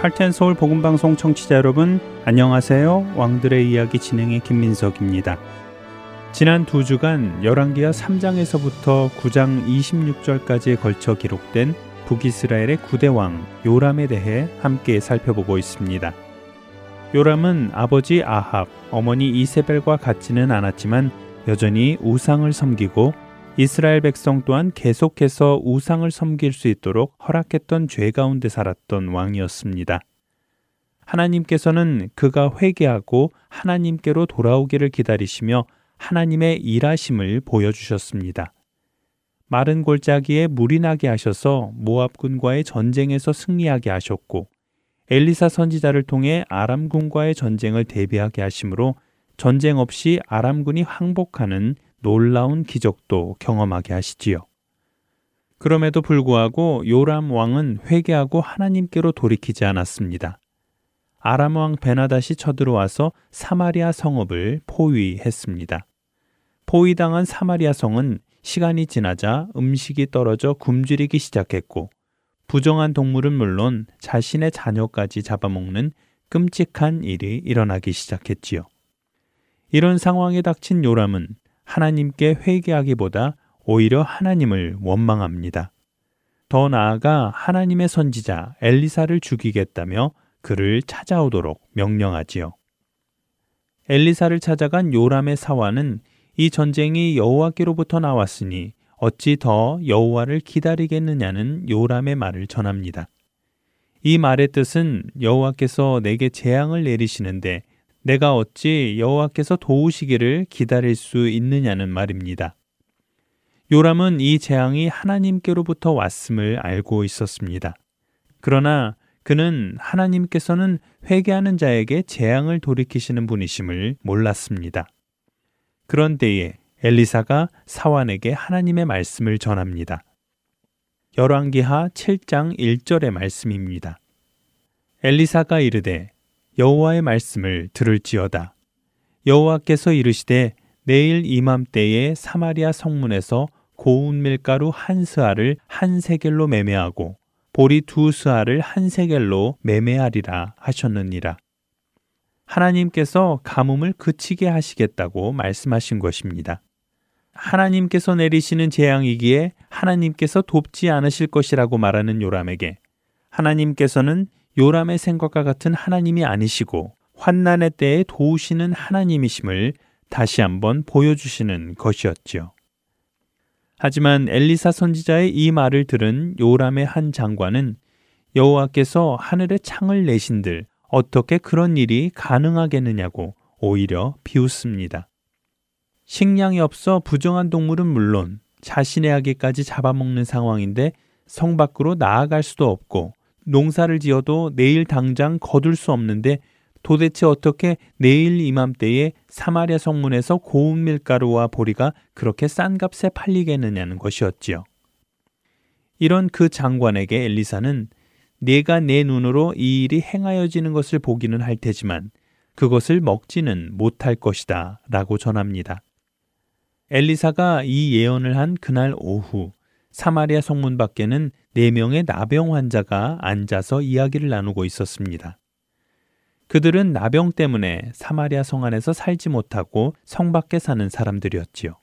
할텐 서울 복음 방송 청취자 여러분 안녕하세요. 왕들의 이야기 진행의 김민석입니다. 지난 두 주간 열왕기하 3장에서부터 9장 26절까지에 걸쳐 기록된 북이스라엘의 9대 왕 요람에 대해 함께 살펴보고 있습니다. 요람은 아버지 아합, 어머니 이세벨과 같지는 않았지만 여전히 우상을 섬기고 이스라엘 백성 또한 계속해서 우상을 섬길 수 있도록 허락했던 죄 가운데 살았던 왕이었습니다. 하나님께서는 그가 회개하고 하나님께로 돌아오기를 기다리시며 하나님의 일하심을 보여주셨습니다. 마른 골짜기에 물이 나게 하셔서 모압군과의 전쟁에서 승리하게 하셨고 엘리사 선지자를 통해 아람군과의 전쟁을 대비하게 하심으로 전쟁 없이 아람군이 항복하는 놀라운 기적도 경험하게 하시지요. 그럼에도 불구하고 요람 왕은 회개하고 하나님께로 돌이키지 않았습니다. 아람 왕 베나닷이 쳐들어와서 사마리아 성읍을 포위했습니다. 포위당한 사마리아 성은 시간이 지나자 음식이 떨어져 굶주리기 시작했고 부정한 동물은 물론 자신의 자녀까지 잡아먹는 끔찍한 일이 일어나기 시작했지요. 이런 상황에 닥친 요람은 하나님께 회개하기보다 오히려 하나님을 원망합니다. 더 나아가 하나님의 선지자 엘리사를 죽이겠다며 그를 찾아오도록 명령하지요. 엘리사를 찾아간 요람의 사화는 이 전쟁이 여호와께로부터 나왔으니 어찌 더 여호와를 기다리겠느냐는 요람의 말을 전합니다. 이 말의 뜻은 여호와께서 내게 재앙을 내리시는데 내가 어찌 여호와께서 도우시기를 기다릴 수 있느냐는 말입니다. 요람은 이 재앙이 하나님께로부터 왔음을 알고 있었습니다. 그러나 그는 하나님께서는 회개하는 자에게 재앙을 돌이키시는 분이심을 몰랐습니다. 그런 때에 엘리사가 사환에게 하나님의 말씀을 전합니다. 열왕기하 7장 1절의 말씀입니다. 엘리사가 이르되 여호와의 말씀을 들을지어다. 여호와께서 이르시되 내일 이맘때에 사마리아 성문에서 고운 밀가루 한 스아를 한 세겔로 매매하고 보리 두 스아를 한 세겔로 매매하리라 하셨느니라. 하나님께서 가뭄을 그치게 하시겠다고 말씀하신 것입니다. 하나님께서 내리시는 재앙이기에 하나님께서 돕지 않으실 것이라고 말하는 요람에게 하나님께서는 요람의 생각과 같은 하나님이 아니시고 환난의 때에 도우시는 하나님이심을 다시 한번 보여주시는 것이었지요. 하지만 엘리사 선지자의 이 말을 들은 요람의 한 장관은 여호와께서 하늘에 창을 내신들 어떻게 그런 일이 가능하겠느냐고 오히려 비웃습니다. 식량이 없어 부정한 동물은 물론 자신의 아기까지 잡아먹는 상황인데 성 밖으로 나아갈 수도 없고 농사를 지어도 내일 당장 거둘 수 없는데 도대체 어떻게 내일 이맘때에 사마리아 성문에서 고운 밀가루와 보리가 그렇게 싼 값에 팔리겠느냐는 것이었지요. 이런 그 장관에게 엘리사는 내가 내 눈으로 이 일이 행하여지는 것을 보기는 할 테지만 그것을 먹지는 못할 것이다 라고 전합니다. 엘리사가 이 예언을 한 그날 오후 사마리아 성문 밖에는 네 명의 나병 환자가 앉아서 이야기를 나누고 있었습니다. 그들은 나병 때문에 사마리아 성 안에서 살지 못하고 성 밖에 사는 사람들이었지요.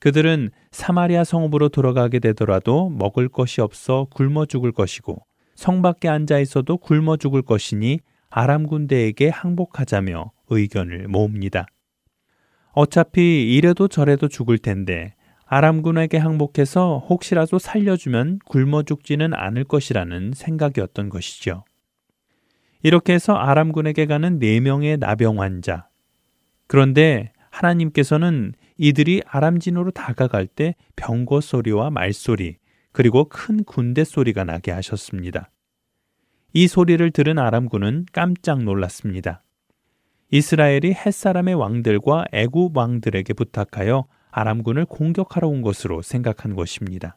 그들은 사마리아 성읍으로 들어가게 되더라도 먹을 것이 없어 굶어 죽을 것이고 성 밖에 앉아 있어도 굶어 죽을 것이니 아람 군대에게 항복하자며 의견을 모읍니다. 어차피 이래도 저래도 죽을 텐데 아람군에게 항복해서 혹시라도 살려주면 굶어 죽지는 않을 것이라는 생각이었던 것이죠. 이렇게 해서 아람군에게 가는 네 명의 나병 환자. 그런데 하나님께서는 이들이 아람진으로 다가갈 때 병거 소리와 말소리, 그리고 큰 군대 소리가 나게 하셨습니다. 이 소리를 들은 아람군은 깜짝 놀랐습니다. 이스라엘이 햇사람의 왕들과 애굽 왕들에게 부탁하여 아람군을 공격하러 온 것으로 생각한 것입니다.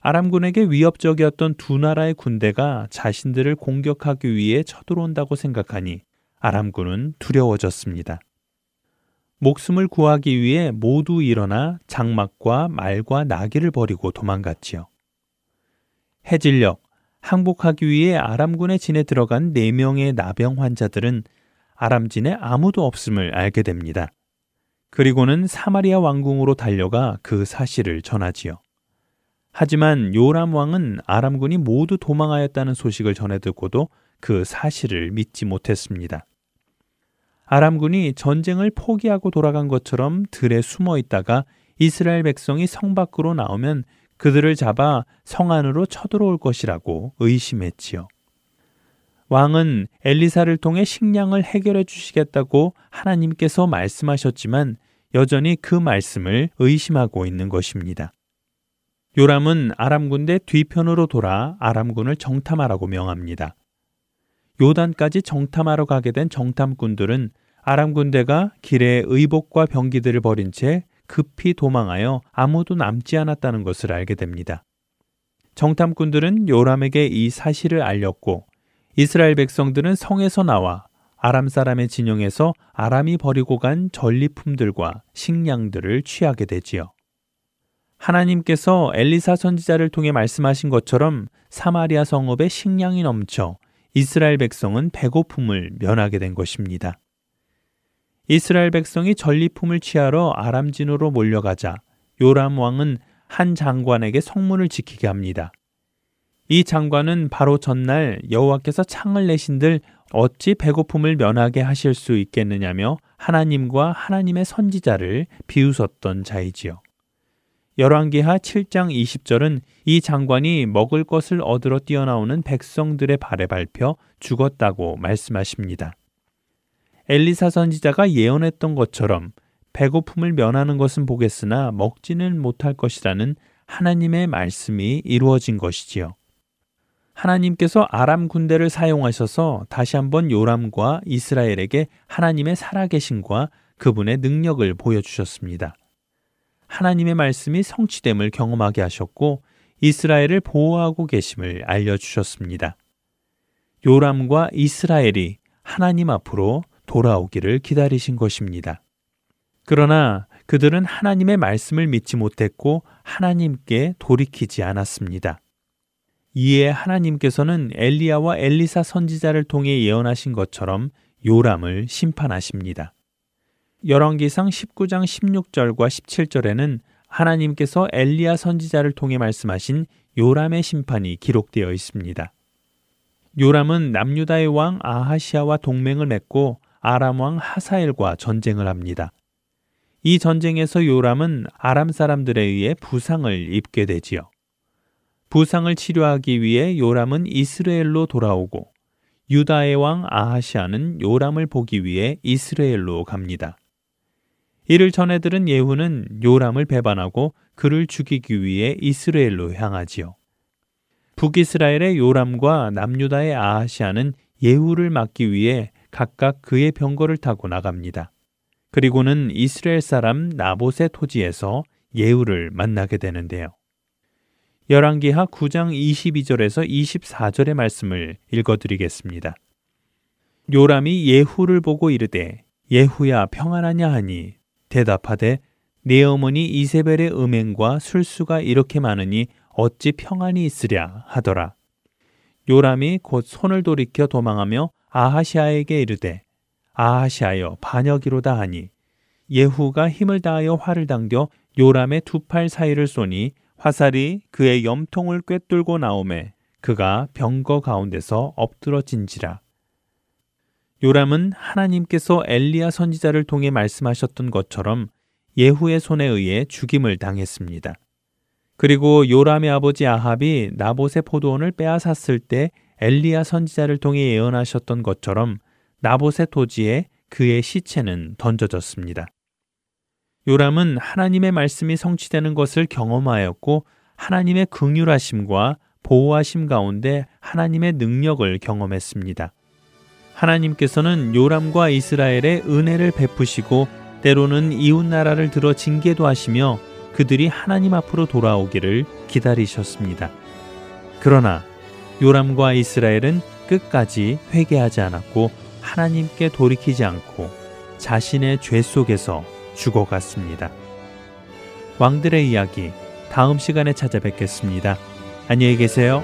아람군에게 위협적이었던 두 나라의 군대가 자신들을 공격하기 위해 쳐들어온다고 생각하니 아람군은 두려워졌습니다. 목숨을 구하기 위해 모두 일어나 장막과 말과 나귀를 버리고 도망갔지요. 해질녘 항복하기 위해 아람군의 진에 들어간 네 명의 나병 환자들은 아람진에 아무도 없음을 알게 됩니다. 그리고는 사마리아 왕궁으로 달려가 그 사실을 전하지요. 하지만 요람 왕은 아람군이 모두 도망하였다는 소식을 전해 듣고도 그 사실을 믿지 못했습니다. 아람군이 전쟁을 포기하고 돌아간 것처럼 들에 숨어 있다가 이스라엘 백성이 성 밖으로 나오면 그들을 잡아 성 안으로 쳐들어올 것이라고 의심했지요. 왕은 엘리사를 통해 식량을 해결해 주시겠다고 하나님께서 말씀하셨지만 여전히 그 말씀을 의심하고 있는 것입니다. 요람은 아람 군대 뒤편으로 돌아 아람군을 정탐하라고 명합니다. 요단까지 정탐하러 가게 된 정탐꾼들은 아람 군대가 길에 의복과 병기들을 버린 채 급히 도망하여 아무도 남지 않았다는 것을 알게 됩니다. 정탐꾼들은 요람에게 이 사실을 알렸고 이스라엘 백성들은 성에서 나와 아람 사람의 진영에서 아람이 버리고 간 전리품들과 식량들을 취하게 되지요. 하나님께서 엘리사 선지자를 통해 말씀하신 것처럼 사마리아 성읍에 식량이 넘쳐 이스라엘 백성은 배고픔을 면하게 된 것입니다. 이스라엘 백성이 전리품을 취하러 아람 진으로 몰려가자 요람 왕은 한 장관에게 성문을 지키게 합니다. 이 장관은 바로 전날 여호와께서 창을 내신들 어찌 배고픔을 면하게 하실 수 있겠느냐며 하나님과 하나님의 선지자를 비웃었던 자이지요. 열왕기하 7장 20절은 이 장관이 먹을 것을 얻으러 뛰어나오는 백성들의 발에 밟혀 죽었다고 말씀하십니다. 엘리사 선지자가 예언했던 것처럼 배고픔을 면하는 것은 보겠으나 먹지는 못할 것이라는 하나님의 말씀이 이루어진 것이지요. 하나님께서 아람 군대를 사용하셔서 다시 한번 요람과 이스라엘에게 하나님의 살아계심과 그분의 능력을 보여주셨습니다. 하나님의 말씀이 성취됨을 경험하게 하셨고 이스라엘을 보호하고 계심을 알려주셨습니다. 요람과 이스라엘이 하나님 앞으로 돌아오기를 기다리신 것입니다. 그러나 그들은 하나님의 말씀을 믿지 못했고 하나님께 돌이키지 않았습니다. 이에 하나님께서는 엘리야와 엘리사 선지자를 통해 예언하신 것처럼 요람을 심판하십니다. 열왕기상 19장 16절과 17절에는 하나님께서 엘리야 선지자를 통해 말씀하신 요람의 심판이 기록되어 있습니다. 요람은 남유다의 왕 아하시아와 동맹을 맺고 아람 왕 하사엘과 전쟁을 합니다. 이 전쟁에서 요람은 아람 사람들에 의해 부상을 입게 되지요. 부상을 치료하기 위해 요람은 이스라엘로 돌아오고 유다의 왕 아하시아는 요람을 보기 위해 이스라엘로 갑니다. 이를 전해 들은 예후는 요람을 배반하고 그를 죽이기 위해 이스라엘로 향하지요. 북이스라엘의 요람과 남유다의 아하시아는 예후를 막기 위해 각각 그의 병거를 타고 나갑니다. 그리고는 이스라엘 사람 나봇의 토지에서 예후를 만나게 되는데요. 열왕기하 9장 22절에서 24절의 말씀을 읽어드리겠습니다. 요람이 예후를 보고 이르되 예후야 평안하냐 하니 대답하되 내 어머니 이세벨의 음행과 술수가 이렇게 많으니 어찌 평안이 있으랴 하더라. 요람이 곧 손을 돌이켜 도망하며 아하시아에게 이르되 아하시아여 반역이로다 하니 예후가 힘을 다하여 활을 당겨 요람의 두 팔 사이를 쏘니 화살이 그의 염통을 꿰뚫고 나오매 그가 병거 가운데서 엎드러진지라. 요람은 하나님께서 엘리야 선지자를 통해 말씀하셨던 것처럼 예후의 손에 의해 죽임을 당했습니다. 그리고 요람의 아버지 아합이 나봇의 포도원을 빼앗았을 때 엘리야 선지자를 통해 예언하셨던 것처럼 나봇의 토지에 그의 시체는 던져졌습니다. 요람은 하나님의 말씀이 성취되는 것을 경험하였고 하나님의 긍휼하심과 보호하심 가운데 하나님의 능력을 경험했습니다. 하나님께서는 요람과 이스라엘의 은혜를 베푸시고 때로는 이웃 나라를 들어 징계도 하시며 그들이 하나님 앞으로 돌아오기를 기다리셨습니다. 그러나 요람과 이스라엘은 끝까지 회개하지 않았고 하나님께 돌이키지 않고 자신의 죄 속에서 죽어갔습니다. 왕들의 이야기 다음 시간에 찾아뵙겠습니다. 안녕히 계세요.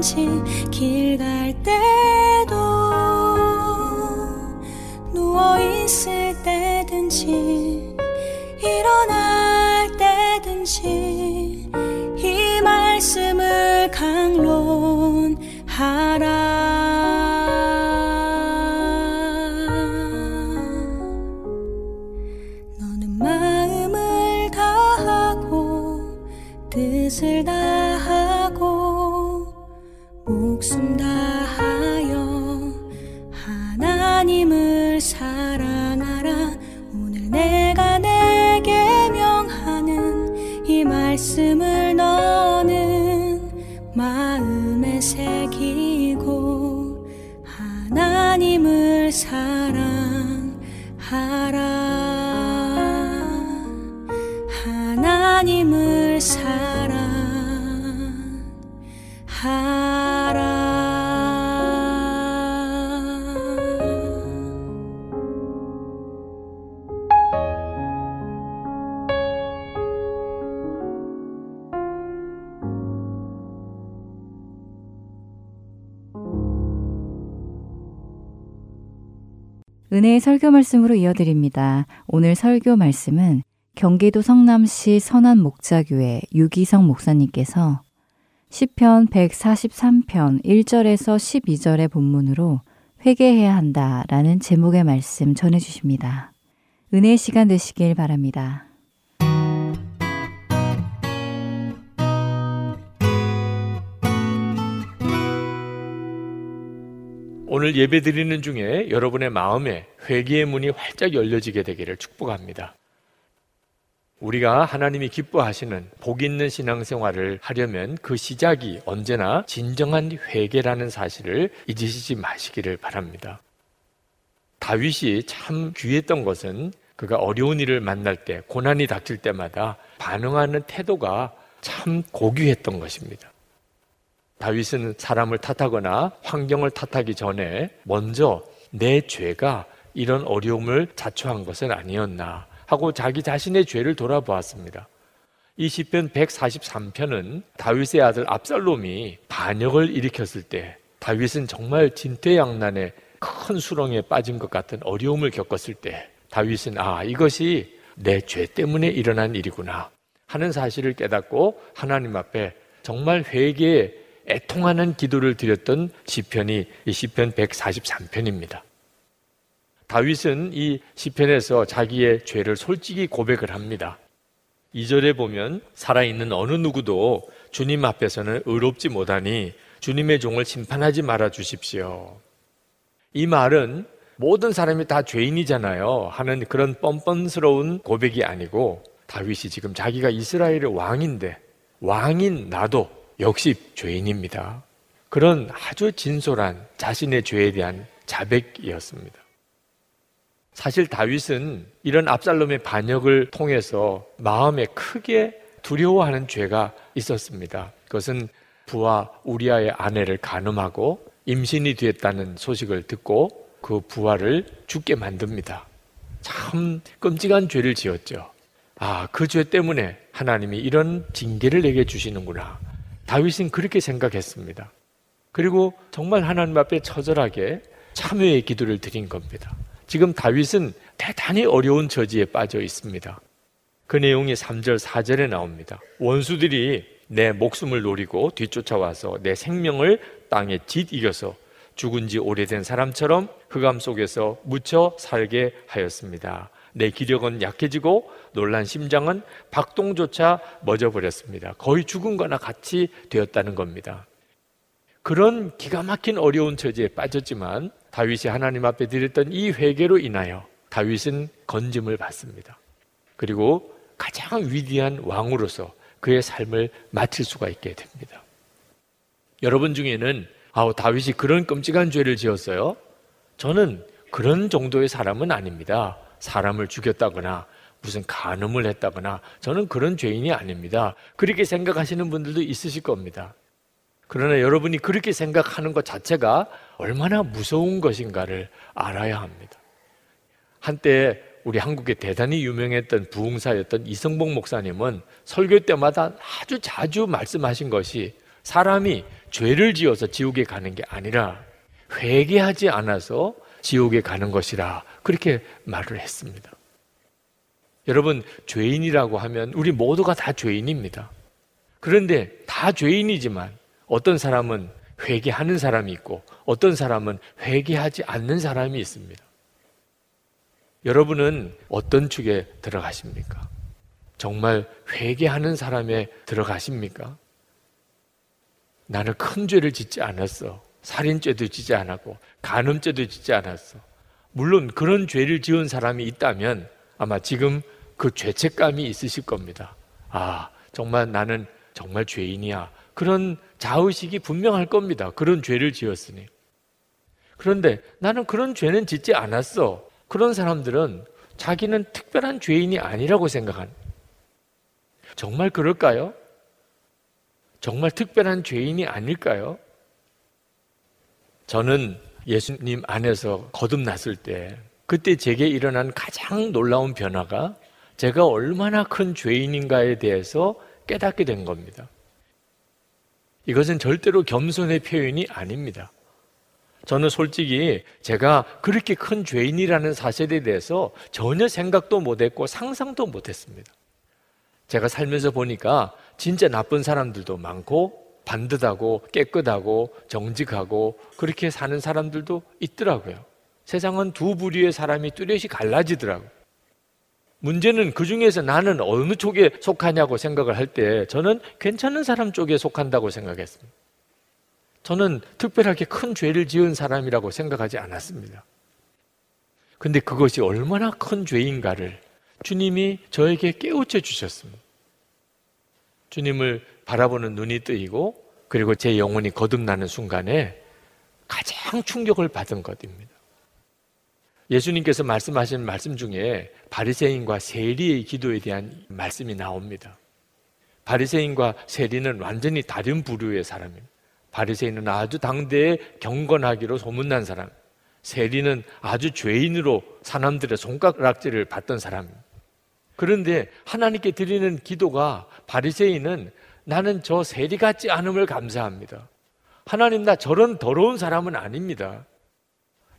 없는지 길 갈 때도 누워 있을 때든지 일어날 때든지 이 말씀을 강로 은혜의 설교 말씀으로 이어드립니다. 오늘 설교 말씀은 경기도 성남시 선한 목자교회 유기성 목사님께서 시편 143편 1절에서 12절의 본문으로 회개해야 한다라는 제목의 말씀 전해 주십니다. 은혜의 시간 되시길 바랍니다. 오늘 예배 드리는 중에 여러분의 마음에 회개의 문이 활짝 열려지게 되기를 축복합니다. 우리가 하나님이 기뻐하시는 복 있는 신앙생활을 하려면 그 시작이 언제나 진정한 회개라는 사실을 잊으시지 마시기를 바랍니다. 다윗이 참 귀했던 것은 그가 어려운 일을 만날 때, 고난이 닥칠 때마다 반응하는 태도가 참 고귀했던 것입니다. 다윗은 사람을 탓하거나 환경을 탓하기 전에 먼저 내 죄가 이런 어려움을 자초한 것은 아니었나 하고 자기 자신의 죄를 돌아보았습니다. 이 시편 143편은 다윗의 아들 압살롬이 반역을 일으켰을 때 다윗은 정말 진퇴양난의 큰 수렁에 빠진 것 같은 어려움을 겪었을 때 다윗은 아 이것이 내 죄 때문에 일어난 일이구나 하는 사실을 깨닫고 하나님 앞에 정말 회개의 애통하는 기도를 드렸던 시편이 이 시편 143편입니다. 다윗은 이 시편에서 자기의 죄를 솔직히 고백을 합니다. 2절에 보면 살아있는 어느 누구도 주님 앞에서는 의롭지 못하니 주님의 종을 심판하지 말아 주십시오. 이 말은 모든 사람이 다 죄인이잖아요. 하는 그런 뻔뻔스러운 고백이 아니고 다윗이 지금 자기가 이스라엘의 왕인데 왕인 나도 역시 죄인입니다. 그런 아주 진솔한 자신의 죄에 대한 자백이었습니다. 사실 다윗은 이런 압살롬의 반역을 통해서 마음에 크게 두려워하는 죄가 있었습니다. 그것은 부하 우리아의 아내를 간음하고 임신이 되었다는 소식을 듣고 그 부하를 죽게 만듭니다. 참 끔찍한 죄를 지었죠. 아, 그 죄 때문에 하나님이 이런 징계를 내게 주시는구나. 다윗은 그렇게 생각했습니다. 그리고 정말 하나님 앞에 처절하게 참회의 기도를 드린 겁니다. 지금 다윗은 대단히 어려운 처지에 빠져 있습니다. 그 내용이 3절, 4절에 나옵니다. 원수들이 내 목숨을 노리고 뒤쫓아와서 내 생명을 땅에 짓 이겨서 죽은 지 오래된 사람처럼 흑암 속에서 묻혀 살게 하였습니다. 내 기력은 약해지고 놀란 심장은 박동조차 멎어버렸습니다. 거의 죽은 거나 같이 되었다는 겁니다. 그런 기가 막힌 어려운 처지에 빠졌지만 다윗이 하나님 앞에 드렸던 이 회개로 인하여 다윗은 건짐을 받습니다. 그리고 가장 위대한 왕으로서 그의 삶을 마칠 수가 있게 됩니다. 여러분 중에는 아우 다윗이 그런 끔찍한 죄를 지었어요. 저는 그런 정도의 사람은 아닙니다. 사람을 죽였다거나 무슨 간음을 했다거나 저는 그런 죄인이 아닙니다. 그렇게 생각하시는 분들도 있으실 겁니다. 그러나 여러분이 그렇게 생각하는 것 자체가 얼마나 무서운 것인가를 알아야 합니다. 한때 우리 한국에 대단히 유명했던 부흥사였던 이성복 목사님은 설교 때마다 아주 자주 말씀하신 것이 사람이 죄를 지어서 지옥에 가는 게 아니라 회개하지 않아서 지옥에 가는 것이라 그렇게 말을 했습니다. 여러분, 죄인이라고 하면 우리 모두가 다 죄인입니다. 그런데 다 죄인이지만 어떤 사람은 회개하는 사람이 있고 어떤 사람은 회개하지 않는 사람이 있습니다. 여러분은 어떤 축에 들어가십니까? 정말 회개하는 사람에 들어가십니까? 나는 큰 죄를 짓지 않았어. 살인죄도 짓지 않았고 간음죄도 짓지 않았어. 물론 그런 죄를 지은 사람이 있다면 아마 지금 그 죄책감이 있으실 겁니다. 아, 정말 나는 정말 죄인이야. 그런 자의식이 분명할 겁니다. 그런 죄를 지었으니. 그런데 나는 그런 죄는 짓지 않았어. 그런 사람들은 자기는 특별한 죄인이 아니라고 생각한. 정말 그럴까요? 정말 특별한 죄인이 아닐까요? 저는 예수님 안에서 거듭났을 때 그때 제게 일어난 가장 놀라운 변화가 제가 얼마나 큰 죄인인가에 대해서 깨닫게 된 겁니다. 이것은 절대로 겸손의 표현이 아닙니다. 저는 솔직히 제가 그렇게 큰 죄인이라는 사실에 대해서 전혀 생각도 못했고 상상도 못했습니다. 제가 살면서 보니까 진짜 나쁜 사람들도 많고 반듯하고 깨끗하고 정직하고 그렇게 사는 사람들도 있더라고요. 세상은 두 부류의 사람이 뚜렷이 갈라지더라고요. 문제는 그 중에서 나는 어느 쪽에 속하냐고 생각을 할 때 저는 괜찮은 사람 쪽에 속한다고 생각했습니다. 저는 특별하게 큰 죄를 지은 사람이라고 생각하지 않았습니다. 근데 그것이 얼마나 큰 죄인가를 주님이 저에게 깨우쳐 주셨습니다. 주님을 바라보는 눈이 뜨이고 그리고 제 영혼이 거듭나는 순간에 가장 충격을 받은 것입니다. 예수님께서 말씀하신 말씀 중에 바리새인과 세리의 기도에 대한 말씀이 나옵니다. 바리새인과 세리는 완전히 다른 부류의 사람입니다. 바리새인은 아주 당대에 경건하기로 소문난 사람, 세리는 아주 죄인으로 사람들의 손가락질을 받던 사람입니다. 그런데 하나님께 드리는 기도가 바리새인은 나는 저 세리 같지 않음을 감사합니다. 하나님 나 저런 더러운 사람은 아닙니다.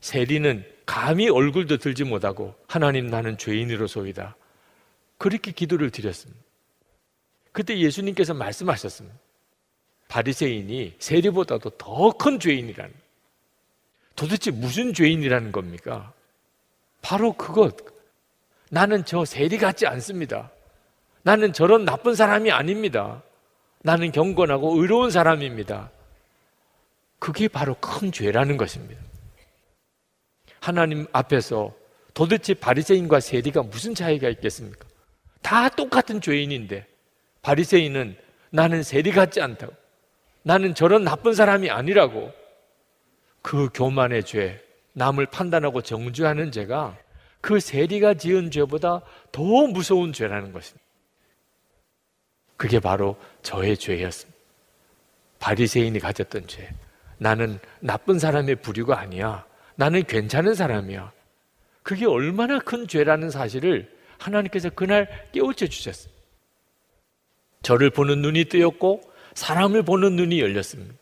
세리는 감히 얼굴도 들지 못하고 하나님 나는 죄인으로소이다. 그렇게 기도를 드렸습니다. 그때 예수님께서 말씀하셨습니다. 바리새인이 세리보다도 더 큰 죄인이라는 도대체 무슨 죄인이라는 겁니까? 바로 그것. 나는 저 세리 같지 않습니다. 나는 저런 나쁜 사람이 아닙니다. 나는 경건하고 의로운 사람입니다. 그게 바로 큰 죄라는 것입니다. 하나님 앞에서 도대체 바리새인과 세리가 무슨 차이가 있겠습니까? 다 똑같은 죄인인데 바리새인은 나는 세리 같지 않다고 나는 저런 나쁜 사람이 아니라고 그 교만의 죄, 남을 판단하고 정죄하는 죄가 그 세리가 지은 죄보다 더 무서운 죄라는 것입니다. 그게 바로 저의 죄였습니다. 바리새인이 가졌던 죄. 나는 나쁜 사람의 부류가 아니야. 나는 괜찮은 사람이야. 그게 얼마나 큰 죄라는 사실을 하나님께서 그날 깨우쳐 주셨어요. 저를 보는 눈이 뜨였고 사람을 보는 눈이 열렸습니다.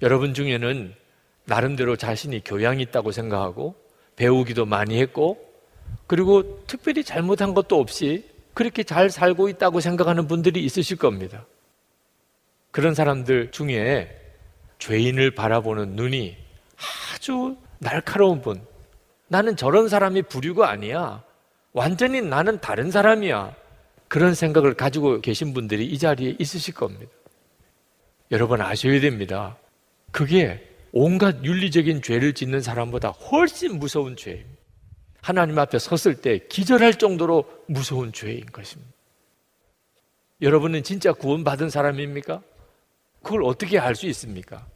여러분 중에는 나름대로 자신이 교양이 있다고 생각하고 배우기도 많이 했고 그리고 특별히 잘못한 것도 없이 그렇게 잘 살고 있다고 생각하는 분들이 있으실 겁니다. 그런 사람들 중에 죄인을 바라보는 눈이 아주 날카로운 분. 나는 저런 사람이 부류가 아니야. 완전히 나는 다른 사람이야. 그런 생각을 가지고 계신 분들이 이 자리에 있으실 겁니다. 여러분 아셔야 됩니다. 그게 온갖 윤리적인 죄를 짓는 사람보다 훨씬 무서운 죄입니다. 하나님 앞에 섰을 때 기절할 정도로 무서운 죄인 것입니다. 여러분은 진짜 구원받은 사람입니까? 그걸 어떻게 알 수 있습니까?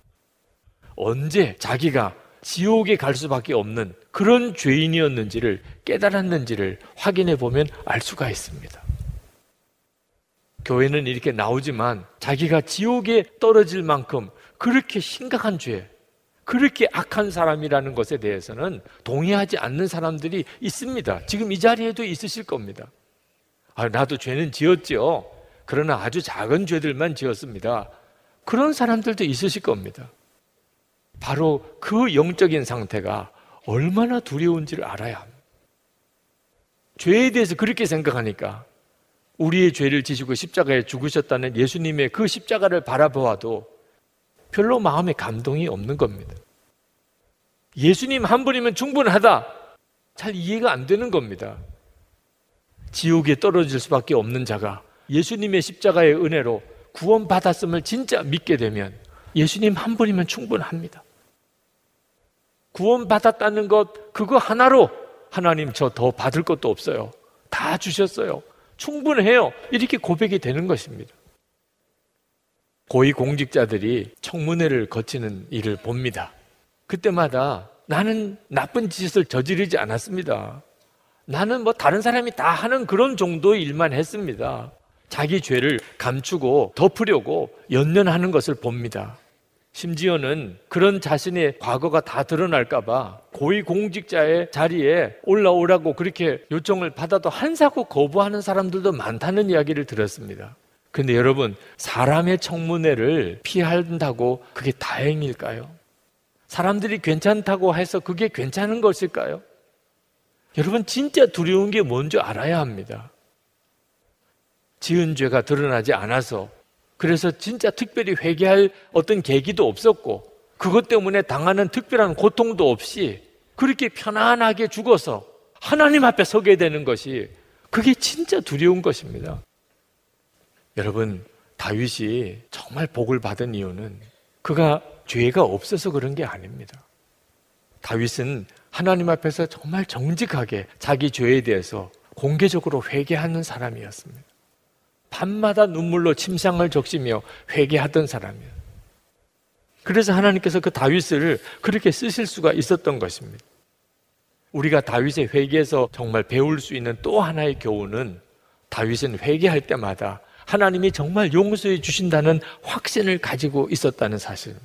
언제 자기가 지옥에 갈 수밖에 없는 그런 죄인이었는지를 깨달았는지를 확인해 보면 알 수가 있습니다. 교회는 이렇게 나오지만 자기가 지옥에 떨어질 만큼 그렇게 심각한 죄, 그렇게 악한 사람이라는 것에 대해서는 동의하지 않는 사람들이 있습니다. 지금 이 자리에도 있으실 겁니다. 아, 나도 죄는 지었죠. 그러나 아주 작은 죄들만 지었습니다. 그런 사람들도 있으실 겁니다. 바로 그 영적인 상태가 얼마나 두려운지를 알아야 합니다. 죄에 대해서 그렇게 생각하니까 우리의 죄를 지시고 십자가에 죽으셨다는 예수님의 그 십자가를 바라보아도 별로 마음에 감동이 없는 겁니다. 예수님 한 분이면 충분하다. 잘 이해가 안 되는 겁니다. 지옥에 떨어질 수밖에 없는 자가 예수님의 십자가의 은혜로 구원받았음을 진짜 믿게 되면 예수님 한 분이면 충분합니다. 구원받았다는 것, 그거 하나로 하나님 저 더 받을 것도 없어요. 다 주셨어요. 충분해요. 이렇게 고백이 되는 것입니다. 고위 공직자들이 청문회를 거치는 일을 봅니다. 그때마다 나는 나쁜 짓을 저지르지 않았습니다. 나는 뭐 다른 사람이 다 하는 그런 정도의 일만 했습니다. 자기 죄를 감추고 덮으려고 연연하는 것을 봅니다. 심지어는 그런 자신의 과거가 다 드러날까봐 고위 공직자의 자리에 올라오라고 그렇게 요청을 받아도 한사코 거부하는 사람들도 많다는 이야기를 들었습니다. 근데 여러분, 사람의 청문회를 피한다고 그게 다행일까요? 사람들이 괜찮다고 해서 그게 괜찮은 것일까요? 여러분 진짜 두려운 게 뭔지 알아야 합니다. 지은 죄가 드러나지 않아서 그래서 진짜 특별히 회개할 어떤 계기도 없었고 그것 때문에 당하는 특별한 고통도 없이 그렇게 편안하게 죽어서 하나님 앞에 서게 되는 것이 그게 진짜 두려운 것입니다. 여러분, 다윗이 정말 복을 받은 이유는 그가 죄가 없어서 그런 게 아닙니다. 다윗은 하나님 앞에서 정말 정직하게 자기 죄에 대해서 공개적으로 회개하는 사람이었습니다. 밤마다 눈물로 침상을 적시며 회개하던 사람이에요. 그래서 하나님께서 그 다윗을 그렇게 쓰실 수가 있었던 것입니다. 우리가 다윗의 회개에서 정말 배울 수 있는 또 하나의 교훈은 다윗은 회개할 때마다 하나님이 정말 용서해 주신다는 확신을 가지고 있었다는 사실.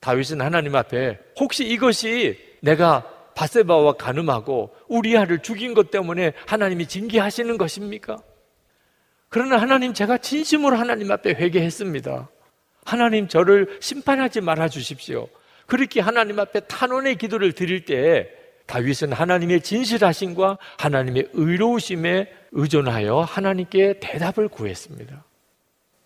다윗은 하나님 앞에 혹시 이것이 내가 바세바와 가늠하고 우리아를 죽인 것 때문에 하나님이 징계하시는 것입니까? 그러나 하나님 제가 진심으로 하나님 앞에 회개했습니다. 하나님 저를 심판하지 말아 주십시오. 그렇게 하나님 앞에 탄원의 기도를 드릴 때 다윗은 하나님의 진실하심과 하나님의 의로우심에 의존하여 하나님께 대답을 구했습니다.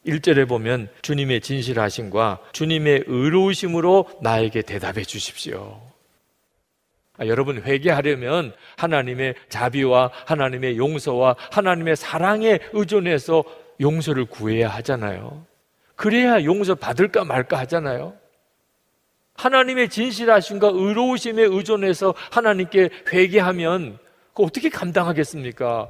1절에 보면 주님의 진실하심과 주님의 의로우심으로 나에게 대답해 주십시오. 아, 여러분 회개하려면 하나님의 자비와 하나님의 용서와 하나님의 사랑에 의존해서 용서를 구해야 하잖아요. 그래야 용서 받을까 말까 하잖아요. 하나님의 진실하심과 의로우심에 의존해서 하나님께 회개하면 그 어떻게 감당하겠습니까?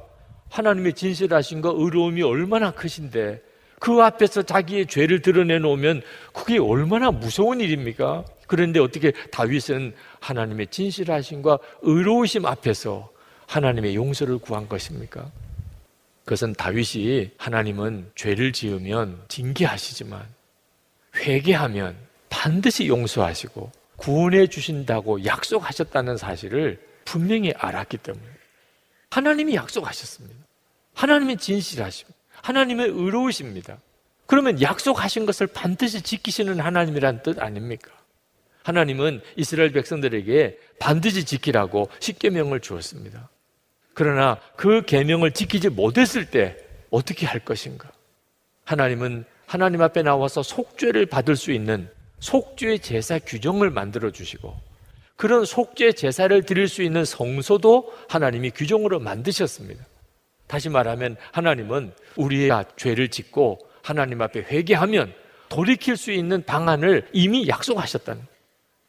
하나님의 진실하심과 의로움이 얼마나 크신데 그 앞에서 자기의 죄를 드러내 놓으면 그게 얼마나 무서운 일입니까? 그런데 어떻게 다윗은 하나님의 진실하심과 의로우심 앞에서 하나님의 용서를 구한 것입니까? 그것은 다윗이 하나님은 죄를 지으면 징계하시지만 회개하면 반드시 용서하시고 구원해 주신다고 약속하셨다는 사실을 분명히 알았기 때문에 하나님이 약속하셨습니다. 하나님의 진실하십니다. 하나님의 의로우십니다. 그러면 약속하신 것을 반드시 지키시는 하나님이란 뜻 아닙니까? 하나님은 이스라엘 백성들에게 반드시 지키라고 십계명을 주었습니다. 그러나 그 계명을 지키지 못했을 때 어떻게 할 것인가? 하나님은 하나님 앞에 나와서 속죄를 받을 수 있는 속죄 제사 규정을 만들어 주시고 그런 속죄 제사를 드릴 수 있는 성소도 하나님이 규정으로 만드셨습니다. 다시 말하면 하나님은 우리의 죄를 짓고 하나님 앞에 회개하면 돌이킬 수 있는 방안을 이미 약속하셨다는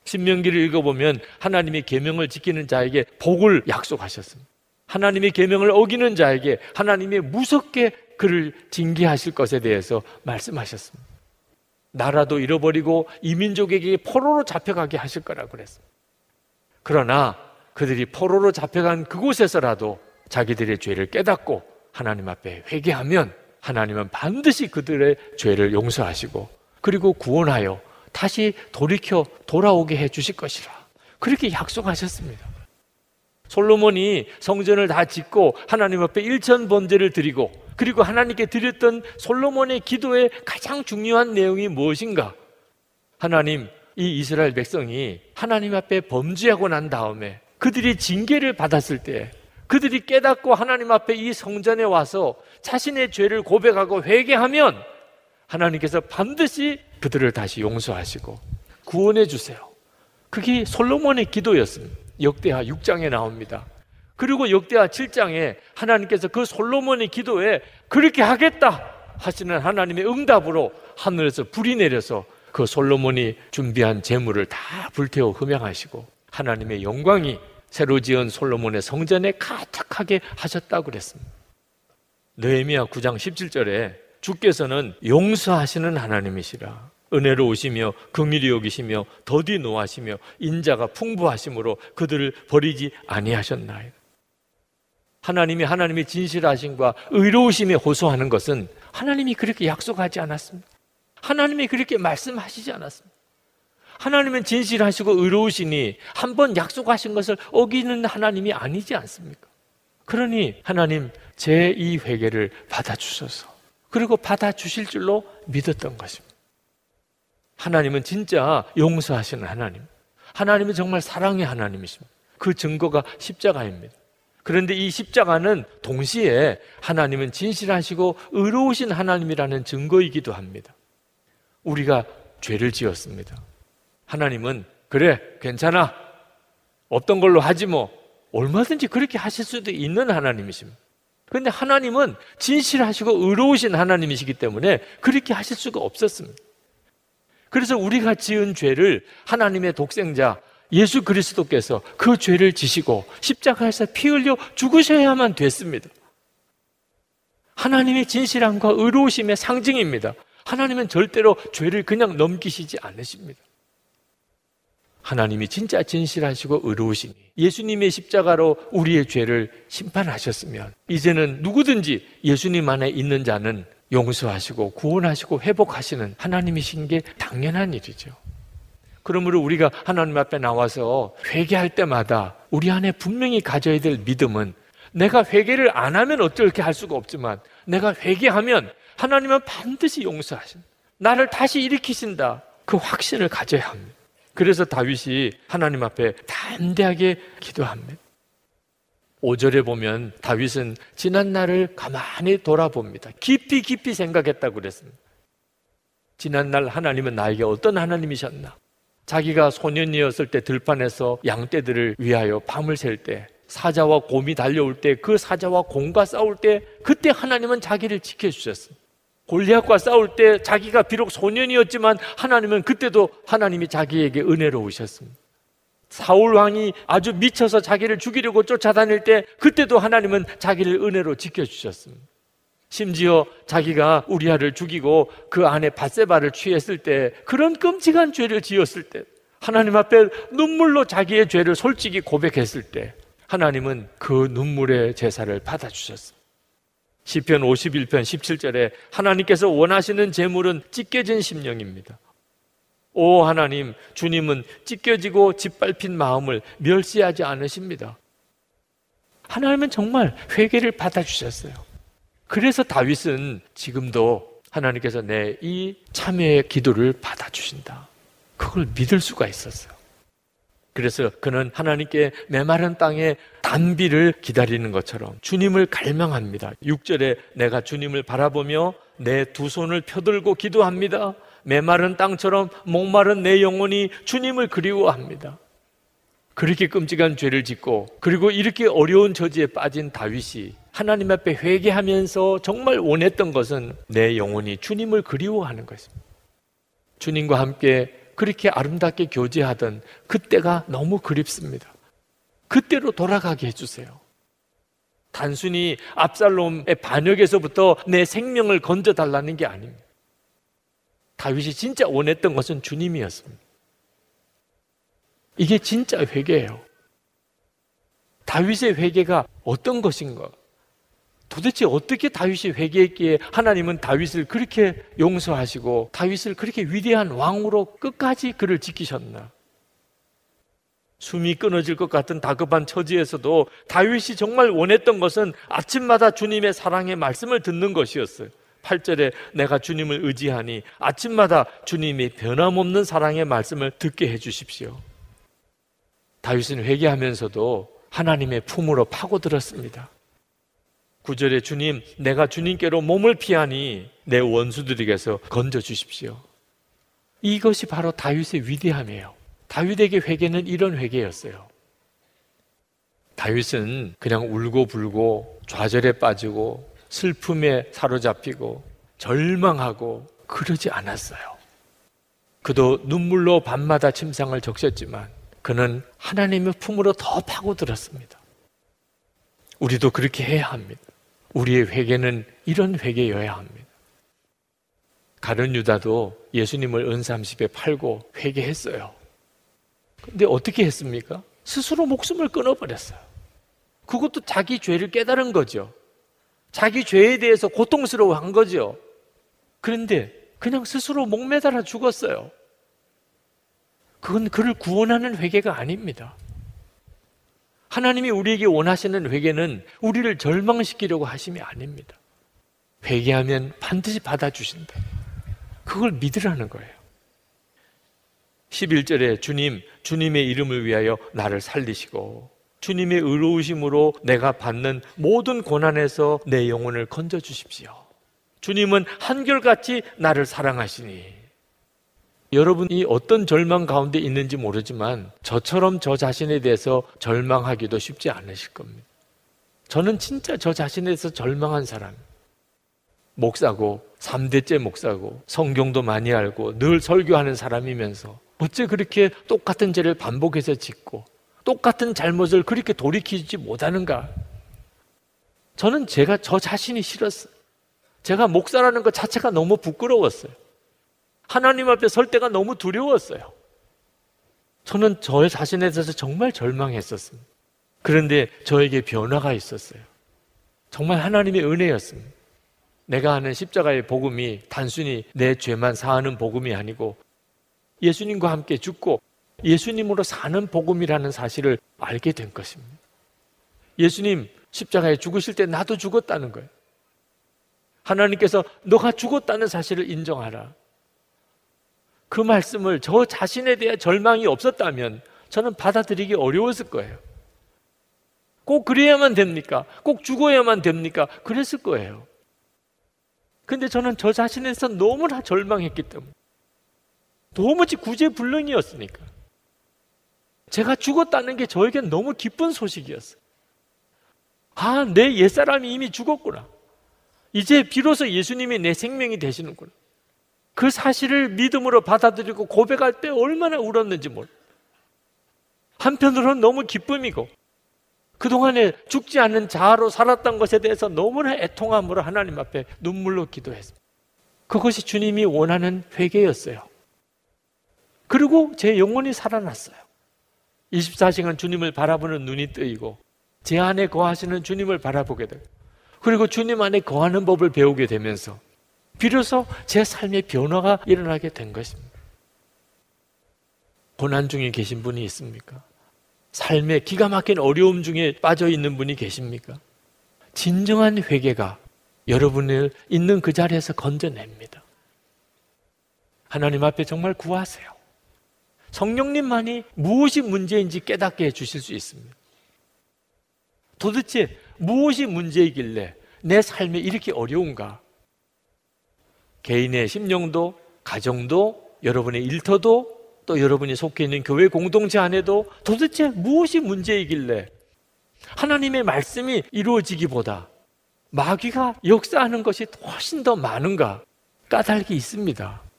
신명기를 읽어보면 하나님의 계명을 지키는 자에게 복을 약속하셨습니다. 하나님의 계명을 어기는 자에게 하나님의 무섭게 그를 징계하실 것에 대해서 말씀하셨습니다. 나라도 잃어버리고 이민족에게 포로로 잡혀가게 하실 거라고 그랬습니다. 그러나 그들이 포로로 잡혀간 그곳에서라도 자기들의 죄를 깨닫고 하나님 앞에 회개하면 하나님은 반드시 그들의 죄를 용서하시고 그리고 구원하여 다시 돌이켜 돌아오게 해 주실 것이라. 그렇게 약속하셨습니다. 솔로몬이 성전을 다 짓고 하나님 앞에 일천 번제를 드리고 그리고 하나님께 드렸던 솔로몬의 기도의 가장 중요한 내용이 무엇인가? 하나님, 이 이스라엘 백성이 하나님 앞에 범죄하고 난 다음에 그들이 징계를 받았을 때 그들이 깨닫고 하나님 앞에 이 성전에 와서 자신의 죄를 고백하고 회개하면 하나님께서 반드시 그들을 다시 용서하시고 구원해 주세요. 그게 솔로몬의 기도였습니다. 역대하 6장에 나옵니다. 그리고 역대하 7장에 하나님께서 그 솔로몬의 기도에 그렇게 하겠다 하시는 하나님의 응답으로 하늘에서 불이 내려서 그 솔로몬이 준비한 재물을 다 불태워 흠양하시고 하나님의 영광이 새로 지은 솔로몬의 성전에 가득하게 하셨다고 그랬습니다. 느헤미야 9장 17절에 주께서는 용서하시는 하나님이시라. 은혜로우시며 긍휼히 여기시며 더디 노하시며 인자가 풍부하심으로 그들을 버리지 아니하셨나이다. 하나님이 하나님의 진실하심과 의로우심에 호소하는 것은 하나님이 그렇게 약속하지 않았습니다. 하나님이 그렇게 말씀하시지 않았습니다. 하나님은 진실하시고 의로우시니 한 번 약속하신 것을 어기는 하나님이 아니지 않습니까? 그러니 하나님 제이 회개를 받아주셔서 그리고 받아주실 줄로 믿었던 것입니다. 하나님은 진짜 용서하시는 하나님. 하나님은 정말 사랑의 하나님이십니다. 그 증거가 십자가입니다. 그런데 이 십자가는 동시에 하나님은 진실하시고 의로우신 하나님이라는 증거이기도 합니다. 우리가 죄를 지었습니다. 하나님은 그래, 괜찮아. 없던 걸로 하지 뭐. 얼마든지 그렇게 하실 수도 있는 하나님이십니다. 그런데 하나님은 진실하시고 의로우신 하나님이시기 때문에 그렇게 하실 수가 없었습니다. 그래서 우리가 지은 죄를 하나님의 독생자 예수 그리스도께서 그 죄를 지시고 십자가에서 피 흘려 죽으셔야만 됐습니다. 하나님의 진실함과 의로우심의 상징입니다. 하나님은 절대로 죄를 그냥 넘기시지 않으십니다. 하나님이 진짜 진실하시고 의로우시니 예수님의 십자가로 우리의 죄를 심판하셨으면 이제는 누구든지 예수님 안에 있는 자는 용서하시고 구원하시고 회복하시는 하나님이신 게 당연한 일이죠. 그러므로 우리가 하나님 앞에 나와서 회개할 때마다 우리 안에 분명히 가져야 될 믿음은 내가 회개를 안 하면 어떻게 할 수가 없지만 내가 회개하면 하나님은 반드시 용서하신다. 나를 다시 일으키신다. 그 확신을 가져야 합니다. 그래서 다윗이 하나님 앞에 담대하게 기도합니다. 5절에 보면 다윗은 지난 날을 가만히 돌아봅니다. 깊이 깊이 생각했다고 그랬습니다. 지난 날 하나님은 나에게 어떤 하나님이셨나? 자기가 소년이었을 때 들판에서 양떼들을 위하여 밤을 샐 때, 사자와 곰이 달려올 때, 그 사자와 곰과 싸울 때, 그때 하나님은 자기를 지켜주셨습니다. 골리앗과 싸울 때 자기가 비록 소년이었지만 하나님은 그때도 하나님이 자기에게 은혜로우셨습니다. 사울 왕이 아주 미쳐서 자기를 죽이려고 쫓아다닐 때 그때도 하나님은 자기를 은혜로 지켜 주셨습니다. 심지어 자기가 우리아를 죽이고 그 안에 바세바를 취했을 때 그런 끔찍한 죄를 지었을 때 하나님 앞에 눈물로 자기의 죄를 솔직히 고백했을 때 하나님은 그 눈물의 제사를 받아 주셨습니다. 시편 51편 17절에 하나님께서 원하시는 제물은 찢겨진 심령입니다. 오 하나님, 주님은 찢겨지고 짓밟힌 마음을 멸시하지 않으십니다. 하나님은 정말 회개를 받아주셨어요. 그래서 다윗은 지금도 하나님께서 내 이 참회의 기도를 받아주신다. 그걸 믿을 수가 있었어요. 그래서 그는 하나님께 메마른 땅에 단비를 기다리는 것처럼 주님을 갈망합니다. 6절에 내가 주님을 바라보며 내 두 손을 펴들고 기도합니다. 메마른 땅처럼 목마른 내 영혼이 주님을 그리워합니다. 그렇게 끔찍한 죄를 짓고 그리고 이렇게 어려운 처지에 빠진 다윗이 하나님 앞에 회개하면서 정말 원했던 것은 내 영혼이 주님을 그리워하는 것입니다. 주님과 함께 그렇게 아름답게 교제하던 그때가 너무 그립습니다. 그때로 돌아가게 해주세요. 단순히 압살롬의 반역에서부터 내 생명을 건져달라는 게 아닙니다. 다윗이 진짜 원했던 것은 주님이었습니다. 이게 진짜 회개예요. 다윗의 회개가 어떤 것인가? 도대체 어떻게 다윗이 회개했기에 하나님은 다윗을 그렇게 용서하시고 다윗을 그렇게 위대한 왕으로 끝까지 그를 지키셨나? 숨이 끊어질 것 같은 다급한 처지에서도 다윗이 정말 원했던 것은 아침마다 주님의 사랑의 말씀을 듣는 것이었어요. 8절에 내가 주님을 의지하니 아침마다 주님이 변함없는 사랑의 말씀을 듣게 해 주십시오. 다윗은 회개하면서도 하나님의 품으로 파고들었습니다. 9절에 주님, 내가 주님께로 몸을 피하니 내 원수들에게서 건져 주십시오. 이것이 바로 다윗의 위대함이에요. 다윗에게 회개는 이런 회개였어요. 다윗은 그냥 울고 불고 좌절에 빠지고 슬픔에 사로잡히고 절망하고 그러지 않았어요. 그도 눈물로 밤마다 침상을 적셨지만 그는 하나님의 품으로 더 파고들었습니다. 우리도 그렇게 해야 합니다. 우리의 회개는 이런 회개여야 합니다. 가룟 유다도 예수님을 은삼십에 팔고 회개했어요. 근데 어떻게 했습니까? 스스로 목숨을 끊어버렸어요. 그것도 자기 죄를 깨달은 거죠. 자기 죄에 대해서 고통스러워 한 거죠. 그런데 그냥 스스로 목매달아 죽었어요. 그건 그를 구원하는 회개가 아닙니다. 하나님이 우리에게 원하시는 회개는 우리를 절망시키려고 하심이 아닙니다. 회개하면 반드시 받아주신다. 그걸 믿으라는 거예요. 11절에 주님, 주님의 이름을 위하여 나를 살리시고 주님의 의로우심으로 내가 받는 모든 고난에서 내 영혼을 건져 주십시오. 주님은 한결같이 나를 사랑하시니 여러분이 어떤 절망 가운데 있는지 모르지만 저처럼 저 자신에 대해서 절망하기도 쉽지 않으실 겁니다. 저는 진짜 저 자신에 대해서 절망한 사람. 목사고, 3대째 목사고, 성경도 많이 알고, 늘 설교하는 사람이면서, 어째 그렇게 똑같은 죄를 반복해서 짓고, 똑같은 잘못을 그렇게 돌이키지 못하는가? 저는 제가 저 자신이 싫었어요. 제가 목사라는 것 자체가 너무 부끄러웠어요. 하나님 앞에 설 때가 너무 두려웠어요. 저는 저 자신에 대해서 정말 절망했었습니다. 그런데 저에게 변화가 있었어요. 정말 하나님의 은혜였습니다. 내가 하는 십자가의 복음이 단순히 내 죄만 사하는 복음이 아니고 예수님과 함께 죽고 예수님으로 사는 복음이라는 사실을 알게 된 것입니다. 예수님 십자가에 죽으실 때 나도 죽었다는 거예요. 하나님께서 너가 죽었다는 사실을 인정하라. 그 말씀을 저 자신에 대한 절망이 없었다면 저는 받아들이기 어려웠을 거예요. 꼭 그래야만 됩니까? 꼭 죽어야만 됩니까? 그랬을 거예요. 근데 저는 저 자신에서 너무나 절망했기 때문에 도무지 구제불능이었으니까 제가 죽었다는 게 저에겐 너무 기쁜 소식이었어요. 아, 내 옛사람이 이미 죽었구나. 이제 비로소 예수님이 내 생명이 되시는구나. 그 사실을 믿음으로 받아들이고 고백할 때 얼마나 울었는지 몰라. 한편으로는 너무 기쁨이고 그동안에 죽지 않는 자아로 살았던 것에 대해서 너무나 애통함으로 하나님 앞에 눈물로 기도했습니다. 그것이 주님이 원하는 회개였어요. 그리고 제 영혼이 살아났어요. 24시간 주님을 바라보는 눈이 뜨이고 제 안에 거하시는 주님을 바라보게 되고 그리고 주님 안에 거하는 법을 배우게 되면서 비로소 제 삶의 변화가 일어나게 된 것입니다. 고난 중에 계신 분이 있습니까? 삶의 기가 막힌 어려움 중에 빠져 있는 분이 계십니까? 진정한 회개가 여러분을 있는 그 자리에서 건져냅니다. 하나님 앞에 정말 구하세요. 성령님만이 무엇이 문제인지 깨닫게 해 주실 수 있습니다. 도대체 무엇이 문제이길래 내 삶에 이렇게 어려운가? 개인의 심령도, 가정도, 여러분의 일터도, 또 여러분이 속해 있는 교회 공동체 안에도 도대체 무엇이 문제이길래 하나님의 말씀이 이루어지기보다 마귀가 역사하는 것이 훨씬 더 많은가 까닭이 있습니다.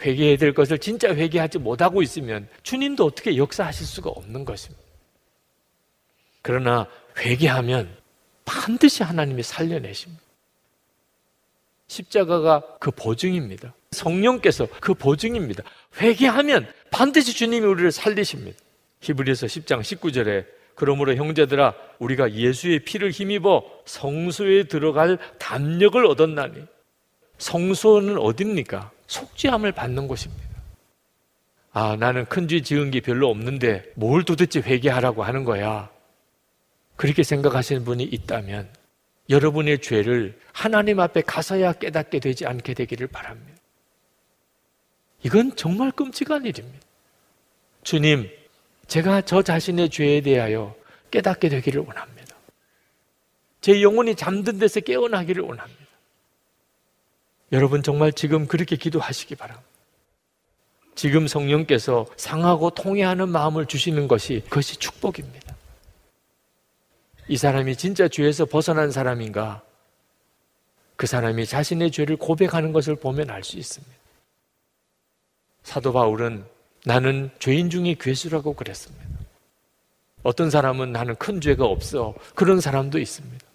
회개해야 될 것을 진짜 회개하지 못하고 있으면 주님도 어떻게 역사하실 수가 없는 것입니다. 그러나 회개하면 반드시 하나님이 살려내십니다. 십자가가 그 보증입니다. 성령께서 그 보증입니다. 회개하면 반드시 주님이 우리를 살리십니다. 히브리서 10장 19절에 그러므로 형제들아 우리가 예수의 피를 힘입어 성소에 들어갈 담력을 얻었나니 성소는 어딥니까? 속죄함을 받는 곳입니다. 아, 나는 큰 죄 지은 게 별로 없는데 뭘 도대체 회개하라고 하는 거야? 그렇게 생각하시는 분이 있다면 여러분의 죄를 하나님 앞에 가서야 깨닫게 되지 않게 되기를 바랍니다. 이건 정말 끔찍한 일입니다. 주님, 제가 저 자신의 죄에 대하여 깨닫게 되기를 원합니다. 제 영혼이 잠든 데서 깨어나기를 원합니다. 여러분 정말 지금 그렇게 기도하시기 바랍니다. 지금 성령께서 상하고 통해하는 마음을 주시는 것이 그것이 축복입니다. 이 사람이 진짜 죄에서 벗어난 사람인가? 그 사람이 자신의 죄를 고백하는 것을 보면 알 수 있습니다. 사도 바울은 나는 죄인 중에 괴수라고 그랬습니다. 어떤 사람은 나는 큰 죄가 없어. 그런 사람도 있습니다.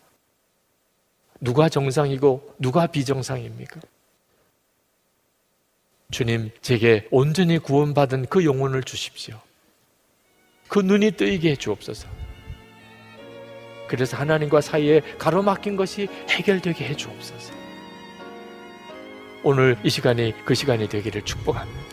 누가 정상이고 누가 비정상입니까? 주님, 제게 온전히 구원받은 그 영혼을 주십시오. 그 눈이 뜨이게 해 주옵소서. 그래서 하나님과 사이에 가로막힌 것이 해결되게 해 주옵소서. 오늘 이 시간이 그 시간이 되기를 축복합니다.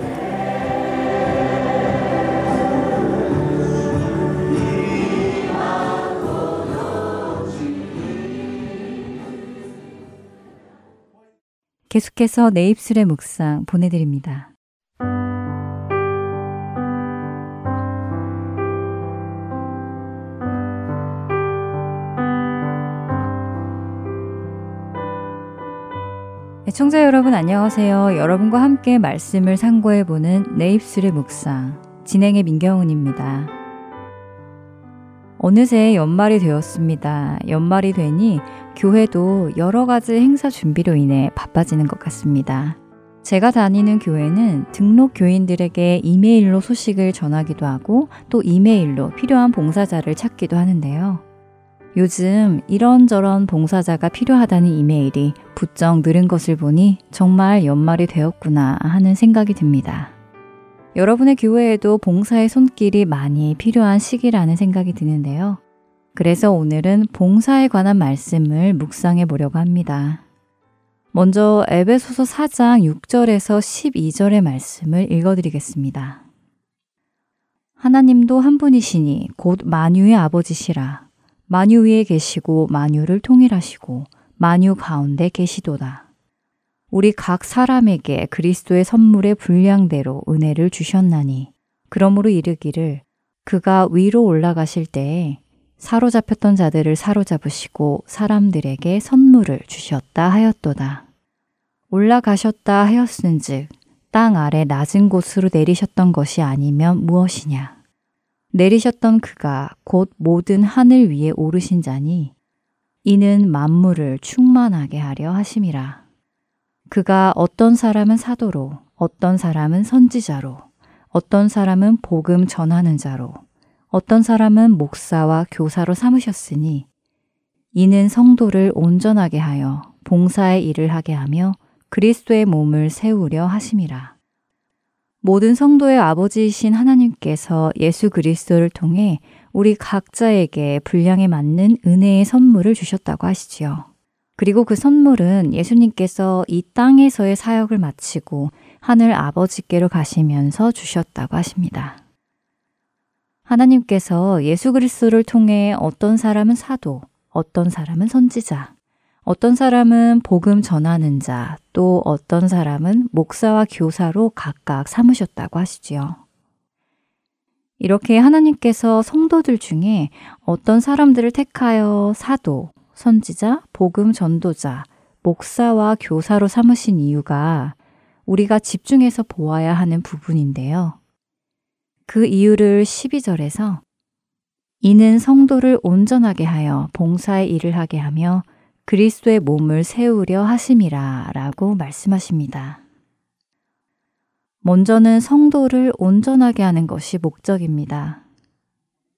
계속해서 내 입술의 묵상 보내드립니다. 애청자 여러분 안녕하세요. 여러분과 함께 말씀을 상고해 보는 내 입술의 묵상 진행의 민경훈입니다. 어느새 연말이 되었습니다. 연말이 되니 교회도 여러 가지 행사 준비로 인해 바빠지는 것 같습니다. 제가 다니는 교회는 등록 교인들에게 이메일로 소식을 전하기도 하고 또 이메일로 필요한 봉사자를 찾기도 하는데요. 요즘 이런저런 봉사자가 필요하다는 이메일이 부쩍 늘은 것을 보니 정말 연말이 되었구나 하는 생각이 듭니다. 여러분의 교회에도 봉사의 손길이 많이 필요한 시기라는 생각이 드는데요. 그래서 오늘은 봉사에 관한 말씀을 묵상해 보려고 합니다. 먼저 에베소서 4장 6절에서 12절의 말씀을 읽어 드리겠습니다. 하나님도 한 분이시니 곧 만유의 아버지시라. 만유 위에 계시고 만유를 통일하시고 만유 가운데 계시도다. 우리 각 사람에게 그리스도의 선물의 분량대로 은혜를 주셨나니 그러므로 이르기를 그가 위로 올라가실 때에 사로잡혔던 자들을 사로잡으시고 사람들에게 선물을 주셨다 하였도다. 올라가셨다 하였은즉 땅 아래 낮은 곳으로 내리셨던 것이 아니면 무엇이냐? 내리셨던 그가 곧 모든 하늘 위에 오르신 자니 이는 만물을 충만하게 하려 하심이라. 그가 어떤 사람은 사도로, 어떤 사람은 선지자로, 어떤 사람은 복음 전하는 자로, 어떤 사람은 목사와 교사로 삼으셨으니 이는 성도를 온전하게 하여 봉사의 일을 하게 하며 그리스도의 몸을 세우려 하심이라. 모든 성도의 아버지이신 하나님께서 예수 그리스도를 통해 우리 각자에게 분량에 맞는 은혜의 선물을 주셨다고 하시지요. 그리고 그 선물은 예수님께서 이 땅에서의 사역을 마치고 하늘 아버지께로 가시면서 주셨다고 하십니다. 하나님께서 예수 그리스도를 통해 어떤 사람은 사도, 어떤 사람은 선지자, 어떤 사람은 복음 전하는 자, 또 어떤 사람은 목사와 교사로 각각 삼으셨다고 하시지요. 이렇게 하나님께서 성도들 중에 어떤 사람들을 택하여 사도, 선지자, 복음 전도자, 목사와 교사로 삼으신 이유가 우리가 집중해서 보아야 하는 부분인데요. 그 이유를 12절에서 이는 성도를 온전하게 하여 봉사의 일을 하게 하며 그리스도의 몸을 세우려 하심이라 라고 말씀하십니다. 먼저는 성도를 온전하게 하는 것이 목적입니다.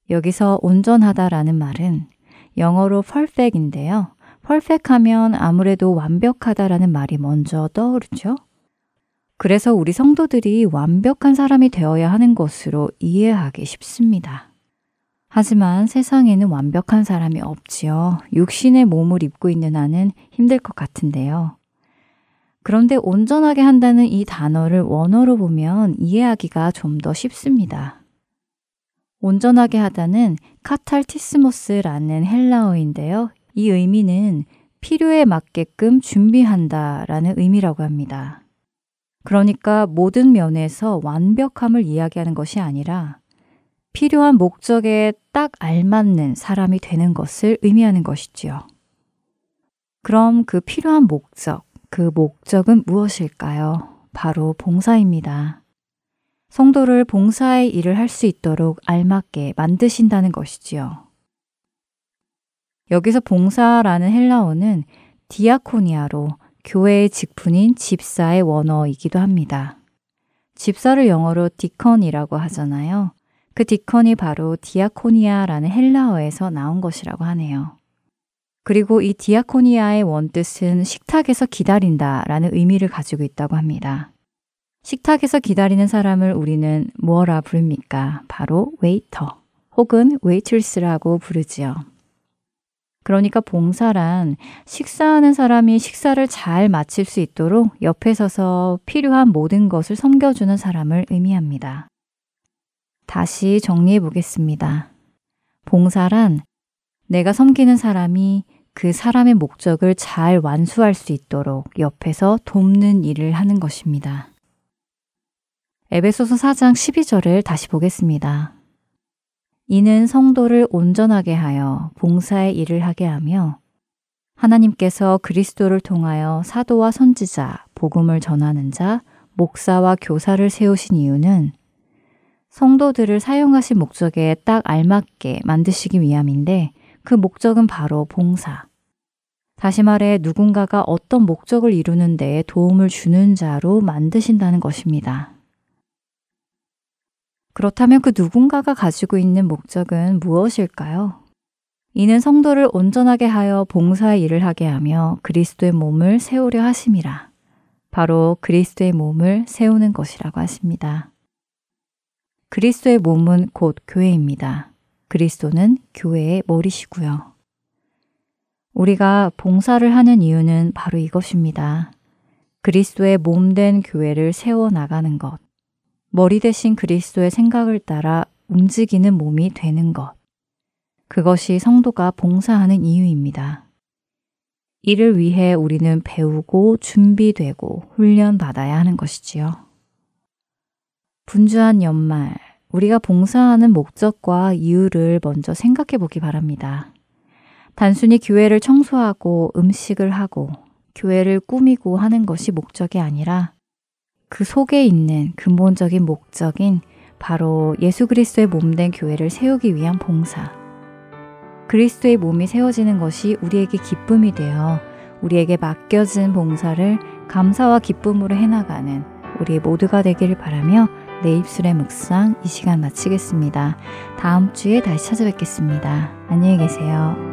여기서 온전하다라는 말은 영어로 perfect인데요. perfect 하면 아무래도 완벽하다라는 말이 먼저 떠오르죠? 그래서 우리 성도들이 완벽한 사람이 되어야 하는 것으로 이해하기 쉽습니다. 하지만 세상에는 완벽한 사람이 없지요. 육신의 몸을 입고 있는 한은 힘들 것 같은데요. 그런데 온전하게 한다는 이 단어를 원어로 보면 이해하기가 좀 더 쉽습니다. 온전하게 하다는 카탈티스모스라는 헬라어인데요. 이 의미는 필요에 맞게끔 준비한다 라는 의미라고 합니다. 그러니까 모든 면에서 완벽함을 이야기하는 것이 아니라 필요한 목적에 딱 알맞는 사람이 되는 것을 의미하는 것이지요. 그럼 그 필요한 목적, 그 목적은 무엇일까요? 바로 봉사입니다. 성도를 봉사의 일을 할 수 있도록 알맞게 만드신다는 것이지요. 여기서 봉사라는 헬라어는 디아코니아로 교회의 직분인 집사의 원어이기도 합니다. 집사를 영어로 deacon이라고 하잖아요. 그 deacon이 바로 디아코니아라는 헬라어에서 나온 것이라고 하네요. 그리고 이 디아코니아의 원뜻은 식탁에서 기다린다 라는 의미를 가지고 있다고 합니다. 식탁에서 기다리는 사람을 우리는 뭐라 부릅니까? 바로 웨이터 혹은 웨이트리스라고 부르지요. 그러니까 봉사란 식사하는 사람이 식사를 잘 마칠 수 있도록 옆에 서서 필요한 모든 것을 섬겨주는 사람을 의미합니다. 다시 정리해 보겠습니다. 봉사란 내가 섬기는 사람이 그 사람의 목적을 잘 완수할 수 있도록 옆에서 돕는 일을 하는 것입니다. 에베소서 4장 12절을 다시 보겠습니다. 이는 성도를 온전하게 하여 봉사의 일을 하게 하며 하나님께서 그리스도를 통하여 사도와 선지자, 복음을 전하는 자, 목사와 교사를 세우신 이유는 성도들을 사용하신 목적에 딱 알맞게 만드시기 위함인데 그 목적은 바로 봉사. 다시 말해 누군가가 어떤 목적을 이루는 데 도움을 주는 자로 만드신다는 것입니다. 그렇다면 그 누군가가 가지고 있는 목적은 무엇일까요? 이는 성도를 온전하게 하여 봉사의 일을 하게 하며 그리스도의 몸을 세우려 하심이라. 바로 그리스도의 몸을 세우는 것이라고 하십니다. 그리스도의 몸은 곧 교회입니다. 그리스도는 교회의 머리시고요. 우리가 봉사를 하는 이유는 바로 이것입니다. 그리스도의 몸 된 교회를 세워 나가는 것. 머리 대신 그리스도의 생각을 따라 움직이는 몸이 되는 것. 그것이 성도가 봉사하는 이유입니다. 이를 위해 우리는 배우고 준비되고 훈련받아야 하는 것이지요. 분주한 연말, 우리가 봉사하는 목적과 이유를 먼저 생각해 보기 바랍니다. 단순히 교회를 청소하고 음식을 하고 교회를 꾸미고 하는 것이 목적이 아니라 그 속에 있는 근본적인 목적인 바로 예수 그리스도의 몸된 교회를 세우기 위한 봉사. 그리스도의 몸이 세워지는 것이 우리에게 기쁨이 되어 우리에게 맡겨진 봉사를 감사와 기쁨으로 해나가는 우리 모두가 되기를 바라며 내 입술의 묵상 이 시간 마치겠습니다. 다음 주에 다시 찾아뵙겠습니다. 안녕히 계세요.